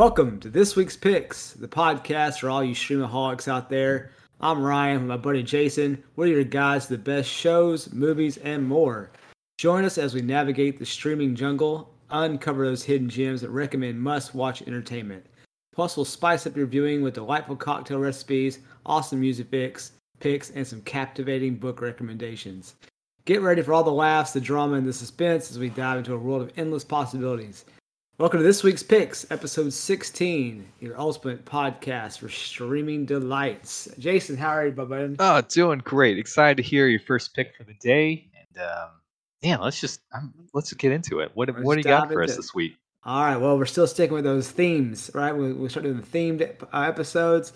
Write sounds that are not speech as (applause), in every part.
Welcome to this week's Picks, the podcast for all you streamaholics out there. I'm Ryan with my buddy Jason. We're your guides to the best shows, movies, and more. Join us as we navigate the streaming jungle, uncover those hidden gems that recommend must watch entertainment. Plus, we'll spice up your viewing with delightful cocktail recipes, awesome music picks, picks, and some captivating book recommendations. Get ready for all the laughs, the drama, and the suspense as we dive into a world of endless possibilities. Welcome to this week's Picks, episode 16, your ultimate podcast for streaming delights. Jason, how are you, bud? Oh, doing great. Excited to hear your first pick for the day. And um, yeah, let's just um, let's get into it. What Let's what do you got for us it. this week? All right, well, we're still sticking with those themes, right? We, we started doing the themed uh, episodes.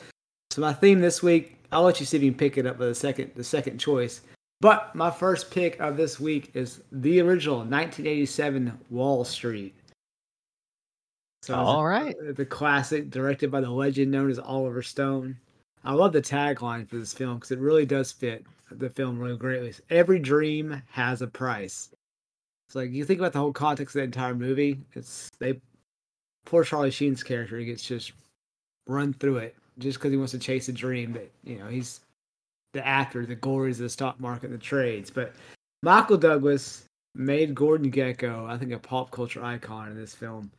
So my theme this week, I'll let you see if you can pick it up with the second, the second choice. But my first pick of this week is the original 1987 Wall Street. So All right. the classic directed by the legend known as Oliver Stone. I love the tagline for this film because it really does fit the film really greatly. Every dream has a price. It's like you think about the whole context of the entire movie. It's they poor Charlie Sheen's character he gets just run through it just because he wants to chase a dream that you know he's the actor, the glories of the stock market, and the trades. But Michael Douglas made Gordon Gekko, I think, a pop culture icon in this film.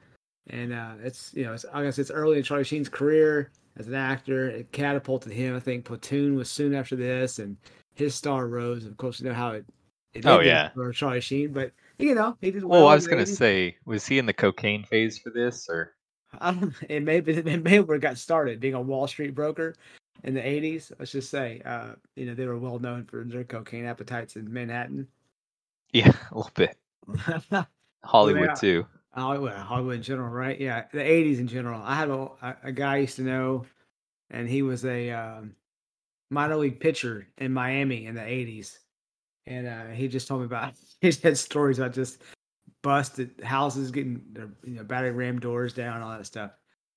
And uh, it's you know, it's, I guess it's early in Charlie Sheen's career as an actor. It catapulted him. I think Platoon was soon after this, and his star rose. Of course, you know how it. it Oh, yeah. for Charlie Sheen, but you know he did well. Well, I was gonna say, was he in the cocaine phase for this, or I don't. It may be it may have got started being a Wall Street broker in the '80s. Let's just say, uh, you know, they were well known for their cocaine appetites in Manhattan. yeah, (laughs) a little bit (laughs) Hollywood Yeah. too? Hollywood, Hollywood in general, right? Yeah, the '80s in general. I had a a, guy I used to know, and he was a um, minor league pitcher in Miami in the '80s, and uh, he just told me about (laughs) he had stories about just busted houses getting their you know battery ram doors down, all that stuff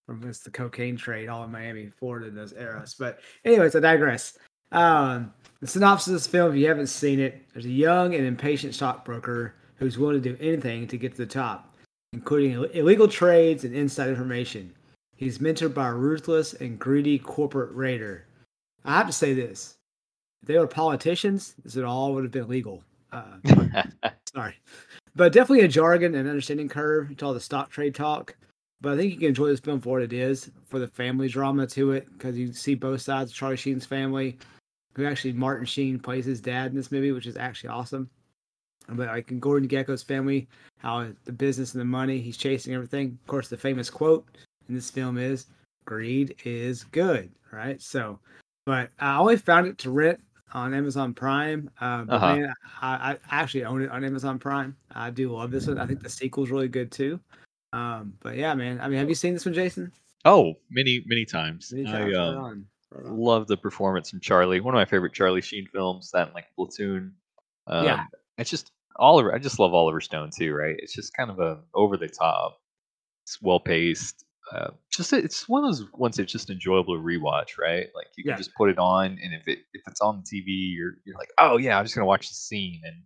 from just the cocaine trade, all in Miami, Florida, in those eras. But anyways, I digress. Um, the synopsis of this film, if you haven't seen it, there's a young and impatient stockbroker who's willing to do anything to get to the top, including illegal trades and inside information. He's mentored by a ruthless and greedy corporate raider. I have to say this: if they were politicians, this would all would have been legal. Uh, (laughs) sorry, but definitely a jargon and understanding curve to all the stock trade talk. But I think you can enjoy this film for what it is, for the family drama to it, because you see both sides of Charlie Sheen's family. Who actually Martin Sheen plays his dad in this movie, which is actually awesome. But like in Gordon Gekko's family, how the business and the money, he's chasing everything. Of course, the famous quote in this film is "Greed is good," right? So, but I only found it to rent on Amazon Prime. Uh, but Uh-huh. man, I, I actually own it on Amazon Prime. I do love this one. I think the sequel's really good too. Um, but yeah, man. I mean, have you seen this one, Jason? oh, many many times. Many I times. Right um, on. Right on. love the performance from Charlie. One of my favorite Charlie Sheen films. That and, like Platoon. Um, Yeah. it's just Oliver. I just love Oliver Stone too. Right? It's just kind of a over the top. It's well paced. Uh, just it's one of those ones that's just enjoyable to rewatch. Right? Like you can Yeah. just put it on, and if it if it's on the TV, you're you're like, oh yeah, I'm just gonna watch the scene, and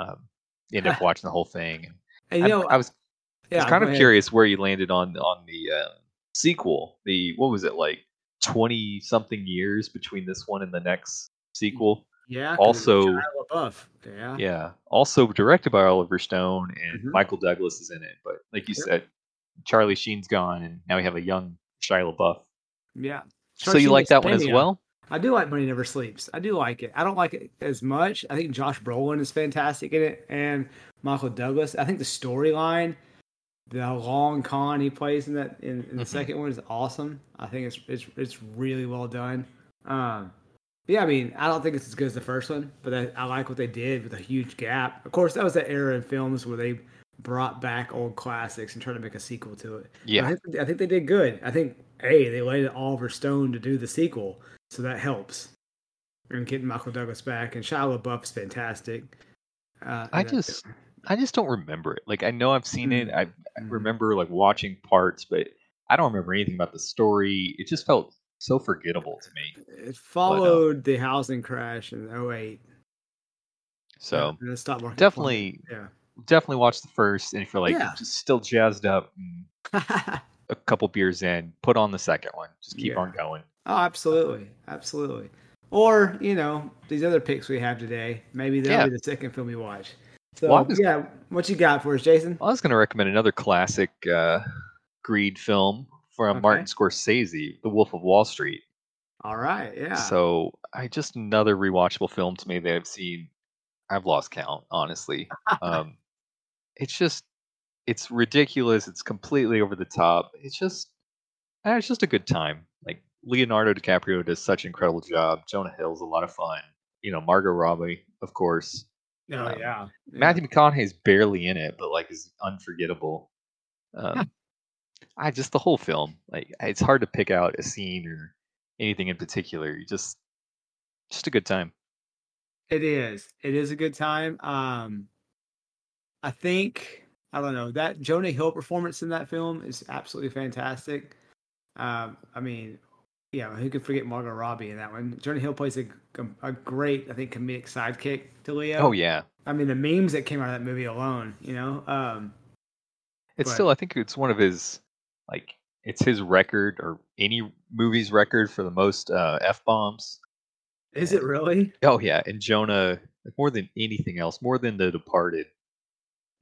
um, end up (laughs) watching the whole thing. And you I, know, I was I yeah, was kind of ahead. curious where you landed on on the uh, sequel. The what was it like twenty something years between this one and the next sequel? Yeah. Also- LaBeouf. Yeah. Yeah, also directed by Oliver Stone and Mhm. Michael Douglas is in it. But like you Yep. said, Charlie Sheen's gone, and now we have a young Shia LaBeouf. Yeah. So Charlie you Sheen like that one as well? I do like Money Never Sleeps. I do like it. I don't like it as much. I think Josh Brolin is fantastic in it, and Michael Douglas. I think the storyline, the long con he plays in that in, in the Mhm. second one is awesome. I think it's it's it's really well done. Um, yeah, I mean, I don't think it's as good as the first one, but I, I like what they did with a huge gap. Of course, that was that era in films where they brought back old classics and tried to make a sequel to it. I Yeah, think, I think they did good. I think a they laid Oliver Stone to do the sequel, so that helps. And getting Michael Douglas back and Shia LaBeouf's fantastic. Uh, I that- just I just don't remember it. Like I know I've seen it. Mm. I, I Mhm. remember like watching parts, but I don't remember anything about the story. It just felt so forgettable to me. it followed the housing crash in 08. So and the stock market definitely plummeted. definitely watch the first, and if you're like Yeah. just still jazzed up, (laughs) a couple beers in, put on the second one. Just keep Yeah. on going. Oh, absolutely, absolutely. Or you know these other picks we have today. Maybe that'll Yeah. be the second film you watch. So Well, was- yeah, what you got for us, Jason? I was going to recommend another classic uh, greed film from Okay. Martin Scorsese, The Wolf of Wall Street. All right, yeah. So I just another rewatchable film to me that I've seen. I've lost count, honestly. (laughs) Um, it's just, it's ridiculous. It's completely over the top. It's just, eh, it's just a good time. Like Leonardo DiCaprio does such an incredible job. Jonah Hill's a lot of fun. You know, Margot Robbie, of course. oh um, yeah. yeah. Matthew McConaughey's barely in it, but like is unforgettable. Um, I just the whole film, like it's hard to pick out a scene or anything in particular. You just, just a good time. It is. It is a good time. Um, I think I don't know that Jonah Hill performance in that film is absolutely fantastic. Um, I mean, yeah, who could forget Margot Robbie in that one? Jonah Hill plays a, a great, I think, comedic sidekick to Leo. Oh yeah, I mean, the memes that came out of that movie alone, you know. Um, it's But- still. I think it's one of his, like it's his record or any movie's record for the most uh, f bombs. is it really? Oh yeah, and Jonah more than anything else, more than The Departed,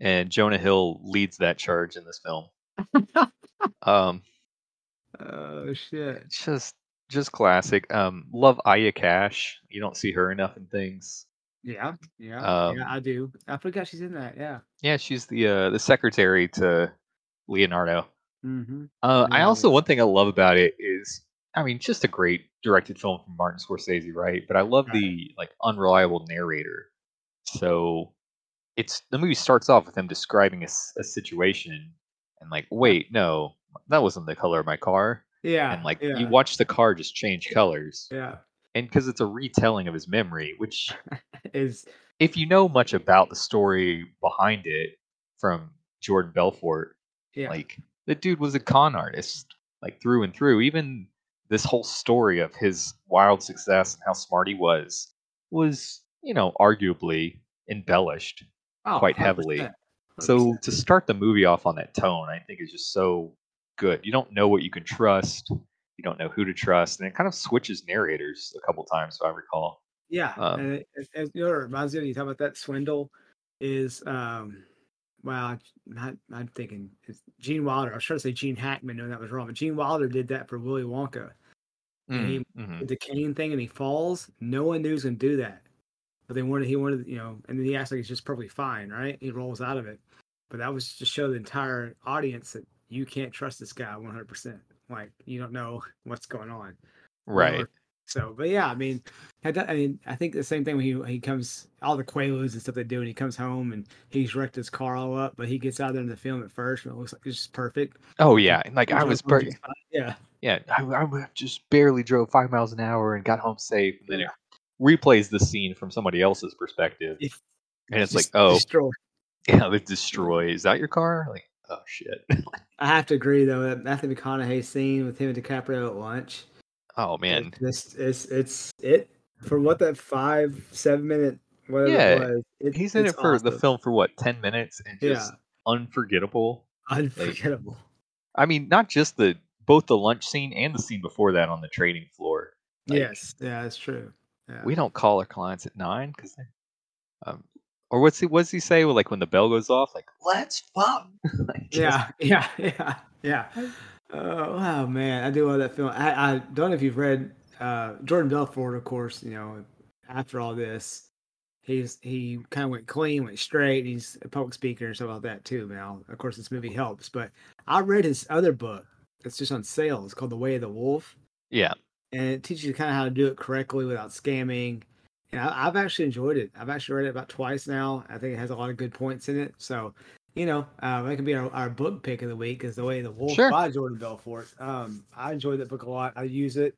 and Jonah Hill leads that charge in this film. (laughs) um, Oh shit! just just classic. Um, love Aya Cash. You don't see her enough in things. Yeah, yeah, Um, yeah. I do. I forgot she's in that. Yeah. Yeah, she's the uh, the secretary to Leonardo. Mm-hmm. Uh, I also one thing I love about it is, I mean, just a great directed film from Martin Scorsese, right? But I love Right. the like unreliable narrator. So it's the movie starts off with him describing a situation, and like, wait, no, that wasn't the color of my car, Yeah. and like yeah, you watch the car just change colors, yeah. and because it's a retelling of his memory, which (laughs) Is if you know much about the story behind it from Jordan Belfort, yeah. like the dude was a con artist, like through and through. Even this whole story of his wild success and how smart he was was, you know, arguably embellished. Oh, quite heavily. 100%, So 100%. to start the movie off on that tone, I think is just so good. You don't know what you can trust. You don't know who to trust, and it kind of switches narrators a couple times, if I recall. yeah, um, and it, it, it- you know, it reminds me you talk about that swindle is um, well, I'm, I'm thinking it's Gene Wilder. I was trying to say Gene Hackman, knowing that was wrong, but Gene Wilder did that for Willy Wonka. And he- Mhm. With the cane thing, and he falls. No one knew he was going to do that, but they wanted he wanted you know, and then he acts like he's just perfectly fine, right? He rolls out of it, but that was to show the entire audience that you can't trust this guy 100. percent Like you don't know what's going on. Right. So, but yeah, I mean, I, I mean, I think the same thing when he he comes all the quaaludes and stuff they do, and he comes home and he's wrecked his car all up, but he gets out there in the film at first, and it looks like it's just perfect. Oh yeah. Like I was, home, per- yeah, yeah. I, I just barely drove five miles an hour and got home safe. And then it replays the scene from somebody else's perspective, and it's like, oh, destroy. (laughs) yeah, they destroy. Is that your car? Like, oh shit. (laughs) I have to agree though that Matthew McConaughey scene with him and DiCaprio at lunch. Oh man. it's it's it's it for what that five seven minute whatever Yeah, it was. It, He's in it for the film for what ten minutes and Yeah. just unforgettable. unforgettable. I mean, not just the both the lunch scene and the scene before that on the trading floor. Like, yes, yeah, that's true. Yeah. we don't call our clients at nine because um or what's he what's he say well, like when the bell goes off like let's fuck (laughs) Like, (laughs) Yeah, yeah, yeah, yeah. Oh, wow, man, I do love that film. I, I don't know if you've read uh, Jordan Belfort, of course. You know, after all this, he's he kind of went clean, went straight. He's a public speaker and stuff like that too. Now, of course, this movie helps. But I read his other book. It's just on sale. It's called The Way of the Wolf, yeah and it teaches you kind of how to do it correctly without scamming. And I, I've actually enjoyed it. I've actually read it about twice now. I think it has a lot of good points in it. So, you know, uh, that can be our, our book pick of the week is The Way the Wolf Sure. by Jordan Belfort. Um, I enjoyed that book a lot. I use it.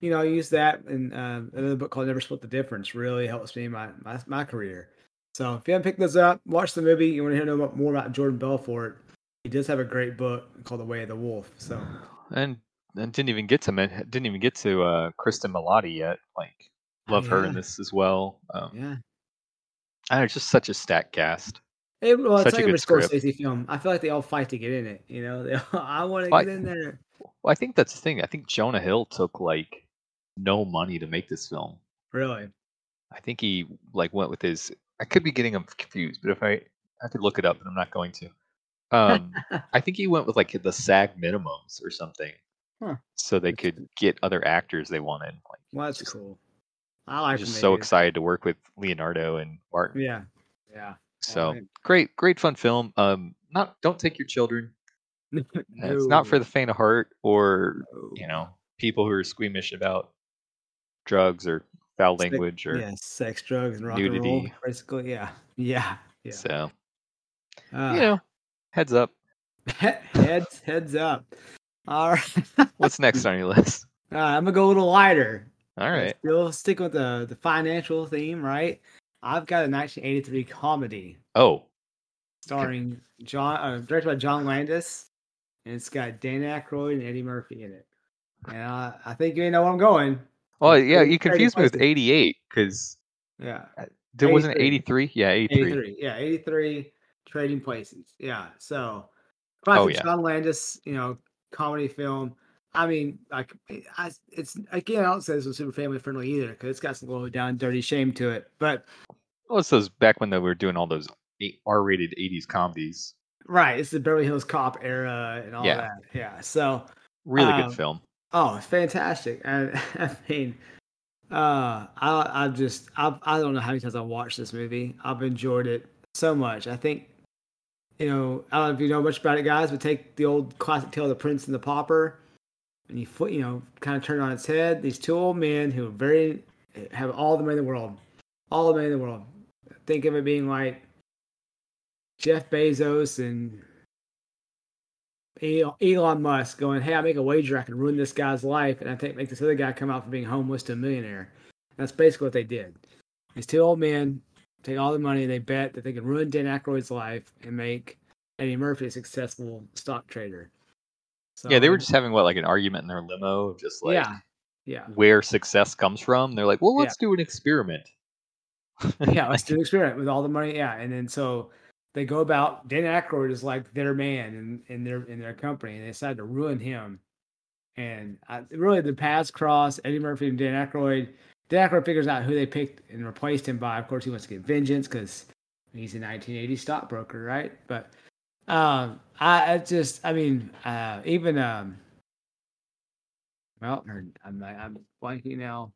You know, I use that and um, another book called Never Split the Difference really helps me in my, my, my career. So if you haven't picked this up, watch the movie. You want to hear more about Jordan Belfort. He does have a great book called The Way of the Wolf. So and and didn't even get to didn't even get to uh Cristin Milioti yet like love her in this as well um yeah, I know, just such a stacked cast It, well, it's like a every good script. Film. I feel like they all fight to get in it. You know, they all, (laughs) I want to Well, get in there. Well, I think that's the thing. I think Jonah Hill took like no money to make this film. Really? I think he like went with his. I could be getting him confused, but if I I could look it up, but I'm not going to. Um, (laughs) I think he went with like the SAG minimums or something, Huh. so they could get other actors they wanted. Like, Well, that's Just- cool. I I'm like just when so excited to work with Leonardo and Martin. Yeah, yeah. So man. great, great fun film. Um, not don't take your children. no, (laughs) Uh, It's not for the faint of heart or you know people who are squeamish about drugs or foul Sex- language or yeah, sex, drugs, and rock and roll. nudity. Basically, yeah, (laughs) yeah, yeah. so Uh, you know heads up (laughs) heads, heads up. All right. what's next on your list Uh, I'm gonna go a little lighter. all right Still stick with the the financial theme, right? I've got a 1983 comedy oh starring John, uh, directed by John Landis, and it's got Dan Aykroyd and Eddie Murphy in it. And uh, I think you know where I'm going. well yeah you confused me with 88 because Yeah, there wasn't 83. 83 yeah 83 83. Yeah, 83 Trading Places. Yeah, so Oh, yeah. John Landis, you know, comedy film. I mean, like, I, it's again, I don't say this was super family friendly either because it's got some low down, dirty shame to it. But well it's those back when they were doing all those r-rated 80s comedies right, it's the Beverly Hills Cop era and all Yeah. that. Yeah, so really Um, good film Oh, fantastic. (laughs) I, I mean, uh, I, I've just, I, I don't know how many times I've watched this movie. I've enjoyed it so much. I think, you know, I don't know if you know much about it, guys, but take the old classic tale of the Prince and the Pauper, and you foot, you know, kind of turn it on its head. These two old men who are very have all the money in the world, all the money in the world. Think of it being like Jeff Bezos and Elon Musk going, "Hey, I make a wager I can ruin this guy's life, and I think make this other guy come out from being homeless to a millionaire." That's basically what they did. These two old men take all the money, and they bet that they can ruin Dan Aykroyd's life and make Eddie Murphy a successful stock trader. So, yeah they were just having what like an argument in their limo just like yeah, yeah, where success comes from they're like well let's do an experiment yeah. Let's (laughs) do an experiment with all the money. Yeah, and then so they go about. Dan Aykroyd is like their man in, in their in their company, and they decide to ruin him. And I, really, the paths cross. Eddie Murphy and Dan Aykroyd. Dan Aykroyd figures out who they picked and replaced him by. Of course, he wants to get vengeance because he's a 1980 stockbroker, right? But um, I, I just, I mean, uh, even um, well, her- I'm I'm blanking now.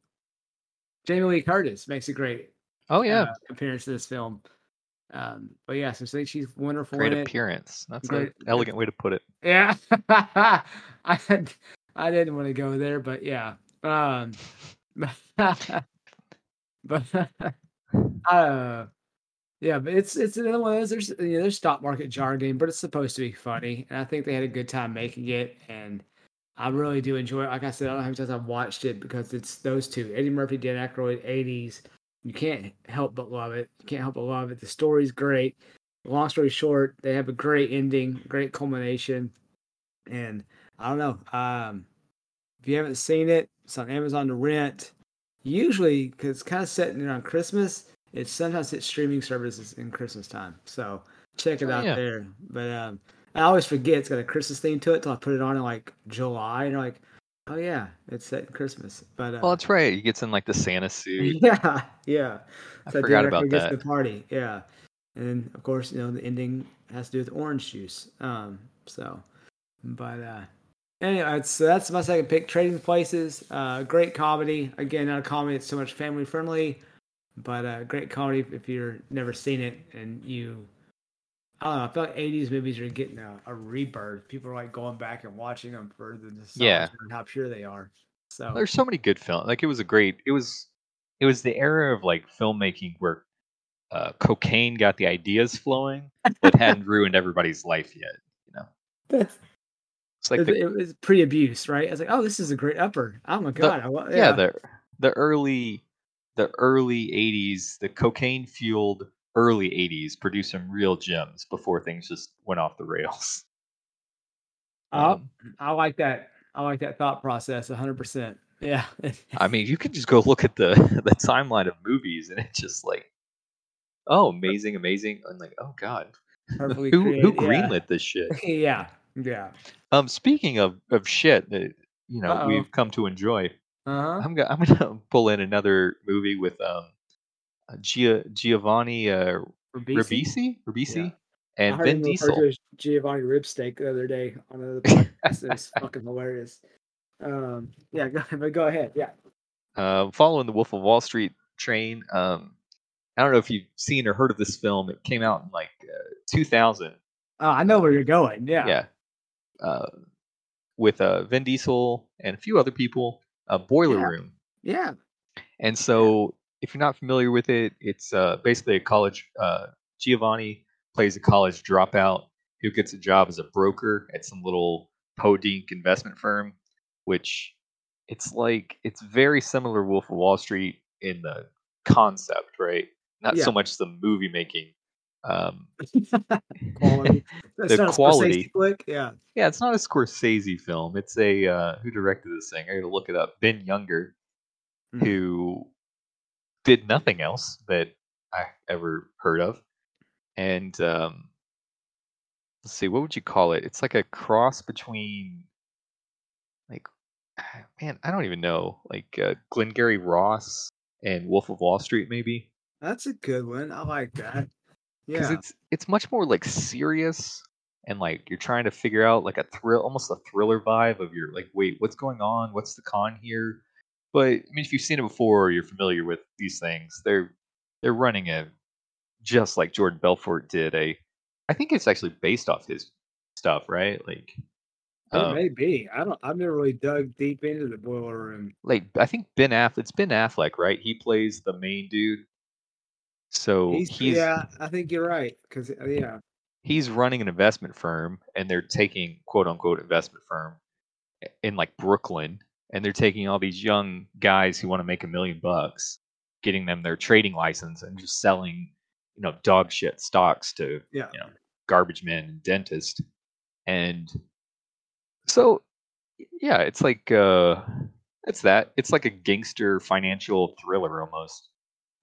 Jamie Lee Curtis makes a great oh yeah uh, appearance to this film. Um, but yeah, so she's wonderful great appearance that's Great- an elegant way to put it (laughs) Yeah, I (laughs) I didn't want to go there, but yeah. Um, (laughs) but uh, yeah, but it's it's another one of those. There's you know, there's stock market jargon, but it's supposed to be funny, and I think they had a good time making it, and I really do enjoy it. Like I said, I don't know how many times I've watched it because it's those two, Eddie Murphy, Dan Aykroyd, '80s. You can't help but love it. You can't help but love it. The story's great. Long story short, they have a great ending, great culmination, and I don't know. Um, if you haven't seen it, it's on Amazon to rent. Usually, because it's kind of set around Christmas, it sometimes hits streaming services in Christmas time. So check it Oh, out yeah. there. But um, I always forget it's got a Christmas theme to it till I put it on in like July, and you're like, oh yeah, it's set in Christmas. But uh, well that's right he gets in like the santa suit (laughs) yeah, yeah. i So forgot about that The party, yeah, and then of course you know the ending has to do with orange juice. Um, so, but uh, anyway, so that's my second pick. Trading Places, uh, great comedy. Again, not a comedy that's so much family friendly, but uh, great comedy if you're never seen it and you. I don't know. I feel like '80s movies are getting a, a rebirth. People are like going back and watching them for the Yeah. and how pure they are. So there's so many good films like it was a great it was it was the era of like filmmaking where uh, cocaine got the ideas flowing but hadn't (laughs) ruined everybody's life yet you know that's it's like it, the, it was pre-abuse, right? I was like, oh, this is a great upper. Oh my god, I, wa- yeah. the the early the early 80s the cocaine fueled early 80s produced some real gems before things just went off the rails (laughs) Oh, Um, I like that. I like that thought process. hundred percent. (laughs) Yeah. i mean you can just go look at the (laughs) the timeline of movies and it's just like oh, amazing, amazing. I'm like, oh god, Perfectly who who created, yeah. greenlit this shit? yeah, yeah. Um, speaking of of shit that you know Uh-oh. we've come to enjoy, Uh-huh. I'm gonna I'm gonna (laughs) pull in another movie with um, uh, Gia, Giovanni uh, Ribisi? Ribisi, Yeah. and I Vin Diesel. Giovanni Ribsteak the other day on another (laughs) podcast. it was fucking hilarious. Um, yeah, (laughs) go, but go ahead. Yeah. uh, following the Wolf of Wall Street train. Um, I don't know if you've seen or heard of this film. It came out in like uh, 2000. Oh, I know where you're going. Yeah. Yeah. Uh, with uh, Vin Diesel and a few other people, uh, Boiler Yeah. Room. Yeah. And so, if you're not familiar with it, it's uh, basically a college. Uh, Giovanni plays a college dropout who gets a job as a broker at some little podink investment firm, which it's like it's very similar Wolf of Wall Street in the concept, right? Not Yeah. so much the movie making. Um, (laughs) quality. The not a Scorsese quality. Yeah. yeah, it's not a Scorsese film. It's a uh, who directed this thing? I got to look it up. Ben Younger, Mhm. who did nothing else that I ever heard of, and um, let's see, what would you call it? It's like a cross between, like, man, I don't even know, like uh, Glengarry Ross and Wolf of Wall Street, maybe. That's a good one. I like that. Because Yeah. it's it's much more like serious and like you're trying to figure out like a thrill almost a thriller vibe of your like wait what's going on what's the con here but i mean if you've seen it before or you're familiar with these things they're they're running a just like jordan belfort did a i think it's actually based off his stuff right like It um, may be. I don't. I've never really dug deep into the boiler room. like i think ben affleck it's ben affleck right he plays the main dude so He's, he's yeah. I think you're right. Because yeah. he's running an investment firm and they're taking quote unquote investment firm in like Brooklyn and they're taking all these young guys who want to make a million bucks, getting them their trading license and just selling, you know, dog shit stocks to Yeah. you know garbage men and dentist. And so yeah, it's like uh it's that. It's like a gangster financial thriller almost.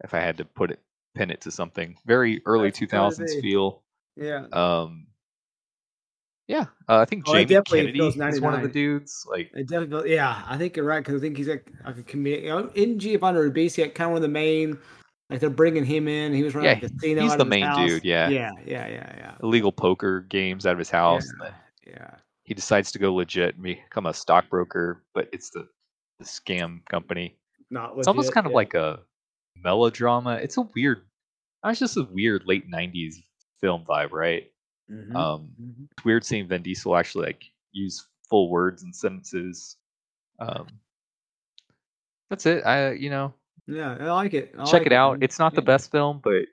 If I had to put it pin it to something. Very early two thousands feel. Yeah. Um, yeah, uh, I think Oh, Jamie Kennedy is one of the dudes. Like, It definitely, yeah, I think you're right because I think he's like, like a comedian. You know, in Giovanni Ribisi, like, kind of one of the main, like they're bringing him in. He was running Yeah, a casino. he's the main house. dude, yeah. yeah, yeah, yeah, yeah, illegal poker games out of his house, and then yeah. he decides to go legit and become a stockbroker, but it's the, the scam company. Not It's almost legit, kind of like a melodrama. It's a weird, it's just a weird late '90s film vibe, right? Mhm, Um, mhm. it's weird seeing Vin Diesel actually like use full words and sentences. Um, that's it. I, you know, yeah, I like it. I check like it out. man. It's not the Yeah. best film, but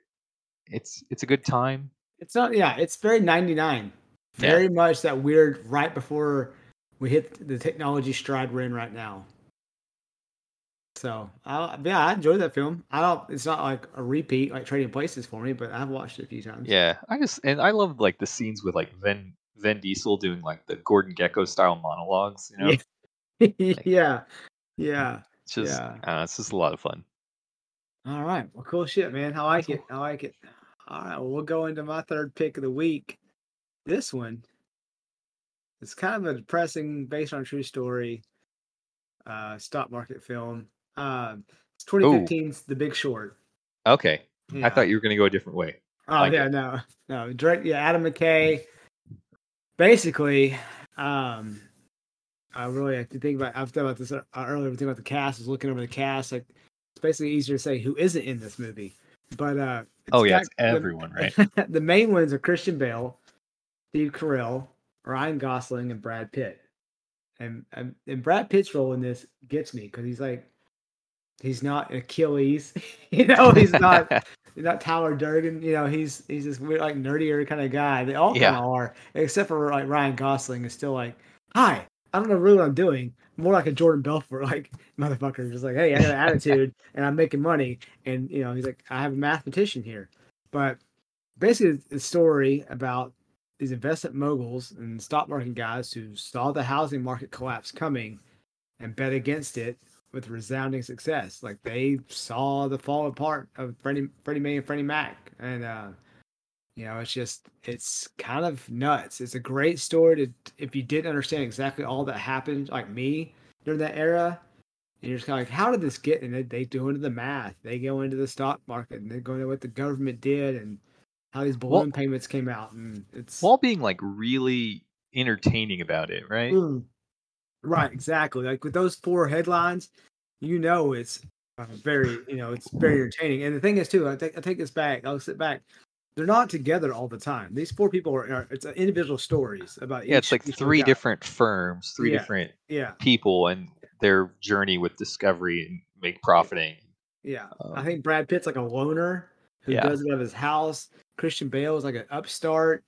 it's it's a good time. It's not. Yeah, it's very '99. Yeah. Very much that weird right before we hit the technology stride we're in right now. So, I, yeah, I enjoyed that film. I don't. It's not like a repeat, like Trading Places for me, but I've watched it a few times. Yeah, I just and I love like the scenes with like Vin Vin Diesel doing like the Gordon Gekko style monologues. You know, Yeah. (laughs) yeah, yeah. it's just yeah. uh, it's just a lot of fun. All right. Well, cool shit, man. I like it. I like it. All right. Well, we'll go into my third pick of the week. This one it's kind of a depressing, based on true story, uh, stock market film. Um, it's 2015's The Big Short. Okay, I thought you were gonna go a different way. Oh like yeah, it. no, no. Direct, yeah. Adam McKay. Basically, um, I really have to think about. I've thought about this uh, earlier. Think about the cast. I was looking over the cast. Like, it's basically easier to say who isn't in this movie. But uh, Oh yeah, got it's the- everyone, right? (laughs) the main ones are Christian Bale, Steve Carell, Ryan Gosling, and Brad Pitt. And and, and Brad Pitt's role in this gets me because he's like, he's not Achilles, (laughs) you know, he's not (laughs) not Tyler Durden, you know, he's he's this weird like nerdier kind of guy. They all kind of are, except for like Ryan Gosling is still like, hi, I don't know really what I'm doing. More like a Jordan Belfort (laughs) like motherfucker, just like, hey, I got an attitude and I'm making money, and you know, he's like, I have a mathematician here, but basically the story about these investment moguls and stock market guys who saw the housing market collapse coming and bet against it with resounding success. Like they saw the fall apart of Freddie Freddie and Freddie Mac, and uh, you know, it's just it's kind of nuts. It's a great story to if you didn't understand exactly all that happened, like me during that era. And you're just kind of like, how did this get? And they, they do into the math. They go into the stock market and they go into what the government did and how these balloon well, payments came out. And it's while being like really entertaining about it, right? Mm, right, exactly. Like with those four headlines, you know it's uh, very, you know, it's very entertaining. And the thing is, too, I take I take this back. I'll sit back. They're not together all the time. These four people are, are it's individual stories about. Yeah, each, it's like three different firms, three yeah. different yeah people, and their journey with discovery and make profiting. Yeah, um, I think Brad Pitt's like a loner who yeah. does it out of his house. Christian Bale is like an upstart,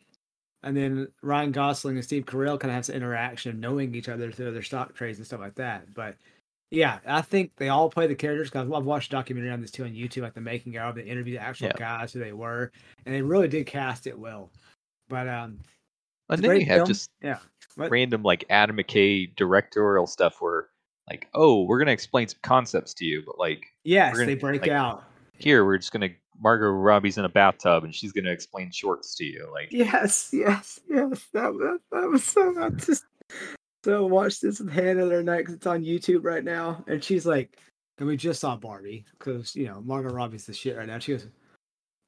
and then Ryan Gosling and Steve Carell kind of have some interaction, of knowing each other through their stock trades and stuff like that. But yeah, I think they all play the characters. Cause I've watched a documentary on this too on YouTube, like the making of. They interview the actual yeah. guys who they were, and they really did cast it well. But um, and then you have film. just yeah, what? random like Adam McKay directorial stuff where like, oh, we're gonna explain some concepts to you, but like, yes, gonna, they break like, out. Here, we're just gonna Margot Robbie's in a bathtub and she's gonna explain shorts to you. Like, yes, yes, yes. That that, that was so. (laughs) I just so watch this with Hannah the other night because it's on YouTube right now, and she's like, and we just saw Barbie because you know Margot Robbie's the shit right now. She goes,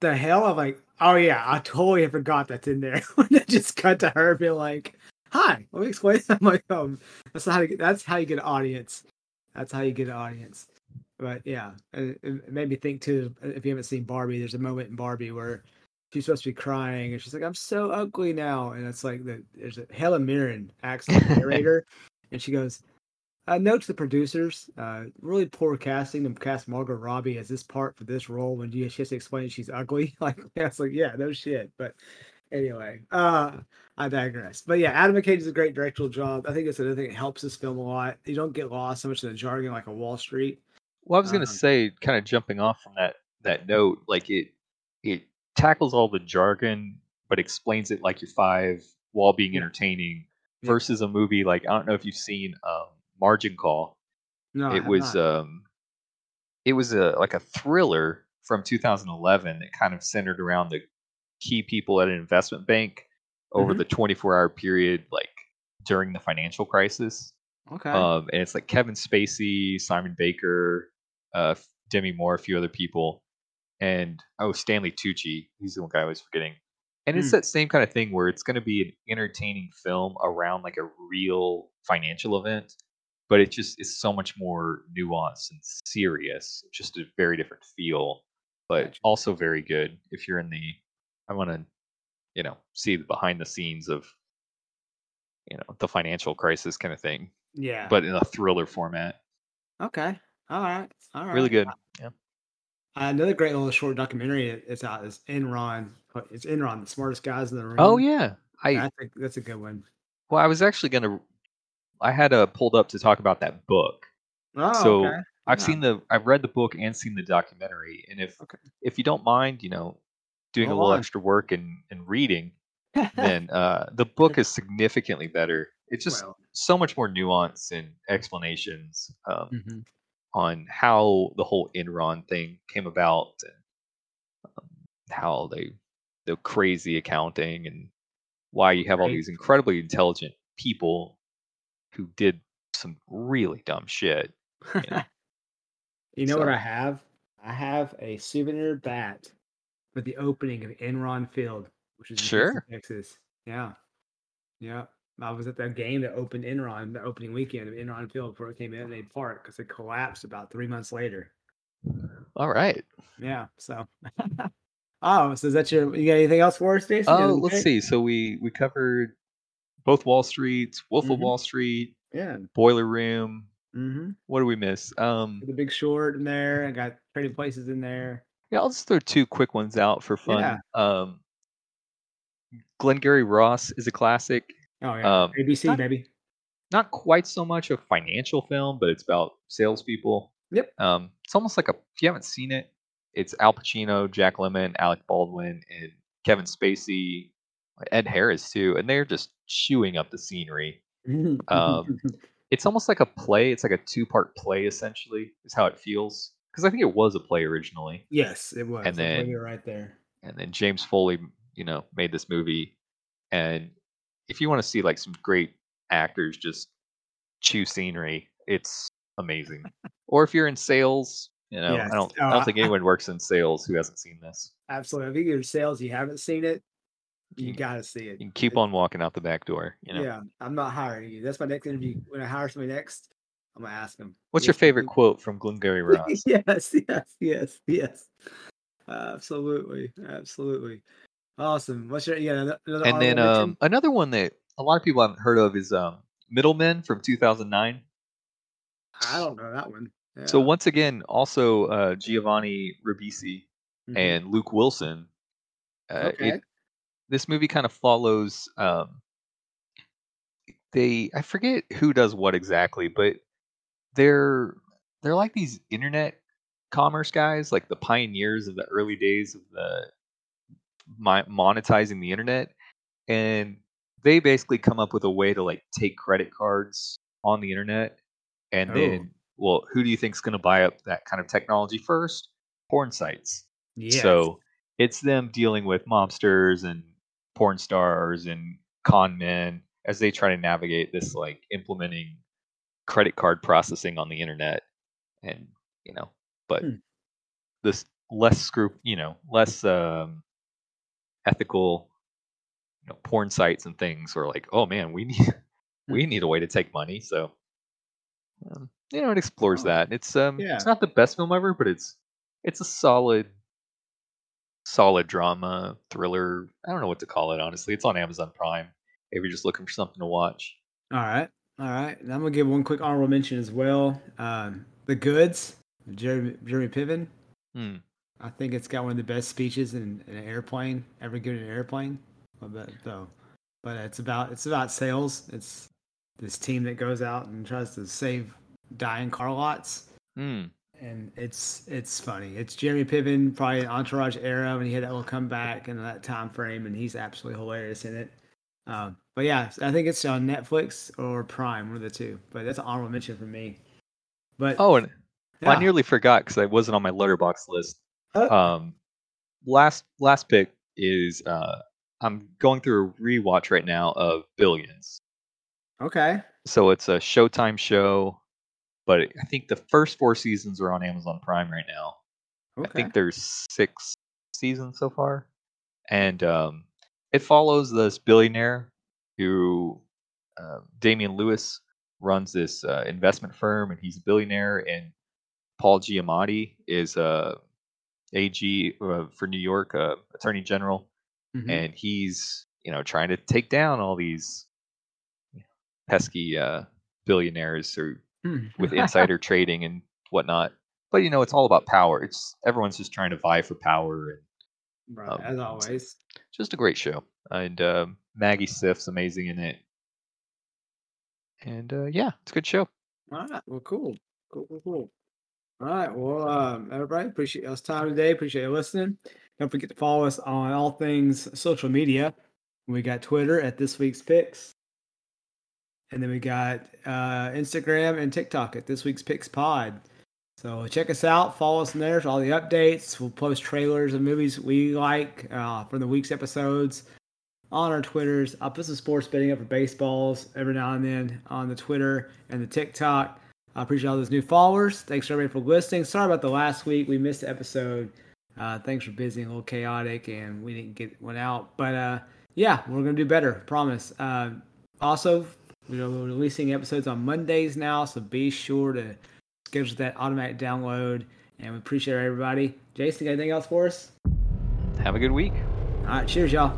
the hell? I'm like, oh yeah, I totally forgot that's in there. (laughs) when it just cut to her being like, hi, let me explain. (laughs) I'm like, um, that's how you get, that's how you get an audience. That's how you get an audience. But yeah, it, it made me think too. If you haven't seen Barbie, there's a moment in Barbie where she's supposed to be crying and she's like, I'm so ugly now. And it's like the, there's a Helen Mirren acts like narrator, (laughs) and she goes, uh, note to the producers, uh, really poor casting to cast Margot Robbie as this part for this role when she has to explain she's ugly. (laughs) Like, yeah, it's like, yeah, no shit. But anyway, uh, I digress. But yeah, Adam McKay does a great directorial job. I think it's another thing that helps this film a lot. You don't get lost so much in the jargon like a Wall Street. Well, I was gonna um, say, kind of jumping off from that that note, like it it tackles all the jargon but explains it like you're five while being entertaining yeah. versus a movie like I don't know if you've seen um, Margin Call. No, it was not. um it was a like a thriller from 2011 that kind of centered around the key people at an investment bank over mm-hmm. the 24 hour period like during the financial crisis. Okay. Um, and it's like Kevin Spacey, Simon Baker, uh, Demi Moore, a few other people, and oh Stanley Tucci, he's the one guy I was forgetting. And it's mm. that same kind of thing where it's going to be an entertaining film around like a real financial event, but it just is so much more nuanced and serious. Just a very different feel, but also very good if you're in the. I want to, you know, see the behind the scenes of, you know, the financial crisis kind of thing. Yeah. But in a thriller format. Okay. All right. All right. Really good. Yeah. Another great little short documentary it's out is Enron. It's Enron, the smartest guys in the room. Oh yeah, I, I think that's a good one. Well, I was actually gonna. I had a pulled up to talk about that book. Oh, so okay. I've yeah. seen the, I've read the book and seen the documentary, and if okay. if you don't mind, you know, doing a little on. extra work and and reading, (laughs) then uh, the book is significantly better. It's just so much more nuance and explanations. Um, mm-hmm on how the whole Enron thing came about and um, how they the crazy accounting and why you have all these incredibly intelligent people who did some really dumb shit. You know, (laughs) you know so. what I have? I have a souvenir bat for the opening of Enron Field, which is in sure Texas. Yeah, yeah. I was at that game that opened Enron, the opening weekend of Enron Field before it came in a Park because it collapsed about three months later. All right. Yeah. So. (laughs) oh, so is that your? You got anything else for us, Jason? Oh, let's see. So we we covered both Wall Streets, Wolf mm-hmm. of Wall Street, yeah, Boiler Room. Mm-hmm. What do we miss? Um, the Big Short in there. I got Trading Places in there. Yeah, I'll just throw two quick ones out for fun. Yeah. Um, Glengarry Ross is a classic. Oh yeah, um, ABC not, baby. Not quite so much a financial film, but it's about salespeople. Yep. Um, it's almost like a. If you haven't seen it, it's Al Pacino, Jack Lemmon, Alec Baldwin, and Kevin Spacey, Ed Harris too, and they're just chewing up the scenery. um, (laughs) it's almost like a play. It's like a two part play essentially. Is how it feels because I think it was a play originally, Yes, it was. And then- you're right there. and then James Foley, you know, made this movie. And if you want to see like some great actors just chew scenery, it's amazing. or if you're in sales, you know, Yes. I don't, Oh, I don't think (laughs) anyone works in sales who hasn't seen this. Absolutely. If you get sales, you haven't seen it, you got to see it. You can keep It- on walking out the back door. You know, Yeah, I'm not hiring you. That's my next interview. When I hire somebody next, I'm gonna ask them. what's your favorite quote from Glengarry (laughs) Ross? yes, yes, yes, yes. Absolutely, absolutely. Awesome. What's your yeah? Another, another and then um, another one that a lot of people haven't heard of is um, Middlemen from 2009. I don't know that one. So once again, also uh, Giovanni Ribisi Mhm. and Luke Wilson. Uh, okay. it, this movie kind of follows. Um, they I forget who does what exactly, but they're they're like these internet commerce guys, like the pioneers of the early days of the monetizing the internet, and they basically come up with a way to like take credit cards on the internet, and Oh. then well, who do you think's going to buy up that kind of technology first? Porn sites. So it's them dealing with mobsters and porn stars and con men as they try to navigate this like implementing credit card processing on the internet and you know but Hmm. this less scrup you know less um ethical you know porn sites and things are like oh man we (laughs) need we need a way to take money so um, you know it explores Oh, that it's um yeah. it's not the best film ever but it's it's a solid solid drama thriller i don't know what to call it honestly it's on amazon prime if you're just looking for something to watch All right, all right. And I'm gonna give one quick honorable mention as well. Um, the Goods, Jeremy Jeremy Piven. Hmm. I think it's got one of the best speeches in, in an airplane ever given in an airplane. But though, but it's about it's about sales. It's this team that goes out and tries to save dying car lots, Hmm. and it's it's funny. It's Jeremy Piven, probably Entourage era when he had that little comeback in that time frame, and he's absolutely hilarious in it. Um, but yeah, I think it's on Netflix or Prime, one of the two. But that's an honorable mention for me. But oh and yeah. i nearly forgot because i wasn't on my Letterboxd list um last last pick is uh i'm going through a rewatch right now of billions okay. so it's a showtime show but i think the first four seasons are on amazon prime right now Okay. i think there's six seasons so far and um it follows this billionaire who uh, damian lewis runs this uh, investment firm and he's a billionaire and paul giamatti is a ag uh, for new york uh, attorney general Mhm. and he's you know trying to take down all these pesky uh, billionaires or Hmm. (laughs) with insider trading and whatnot. But you know, it's all about power. It's everyone's just trying to vie for power, and right, um, as always. just a great show. And um, Maggie Siff's amazing in it. And uh, yeah, it's a good show. All right. Well, cool. Cool, cool, cool. All right. Well, um, everybody, appreciate y'all's time today. Appreciate you listening. Don't forget to follow us on all things social media. We got Twitter at This Week's Picks. And then we got uh, Instagram and TikTok at This Week's Picks Pod. So check us out. Follow us in there for all the updates. We'll post trailers of movies we like uh, from the week's episodes on our Twitters. I'll put some sports betting up for baseballs every now and then on the Twitter and the TikTok. I appreciate all those new followers. Thanks for everybody for listening. Sorry about the last week. We missed the episode. Uh, things were busy and a little chaotic, and we didn't get one out. But uh, yeah, we're gonna do better. Promise. Uh, also, you know, we're releasing episodes on Mondays now, so be sure to schedule that automatic download. And we appreciate everybody. Jason, got anything else for us? Have a good week. All right, cheers, y'all.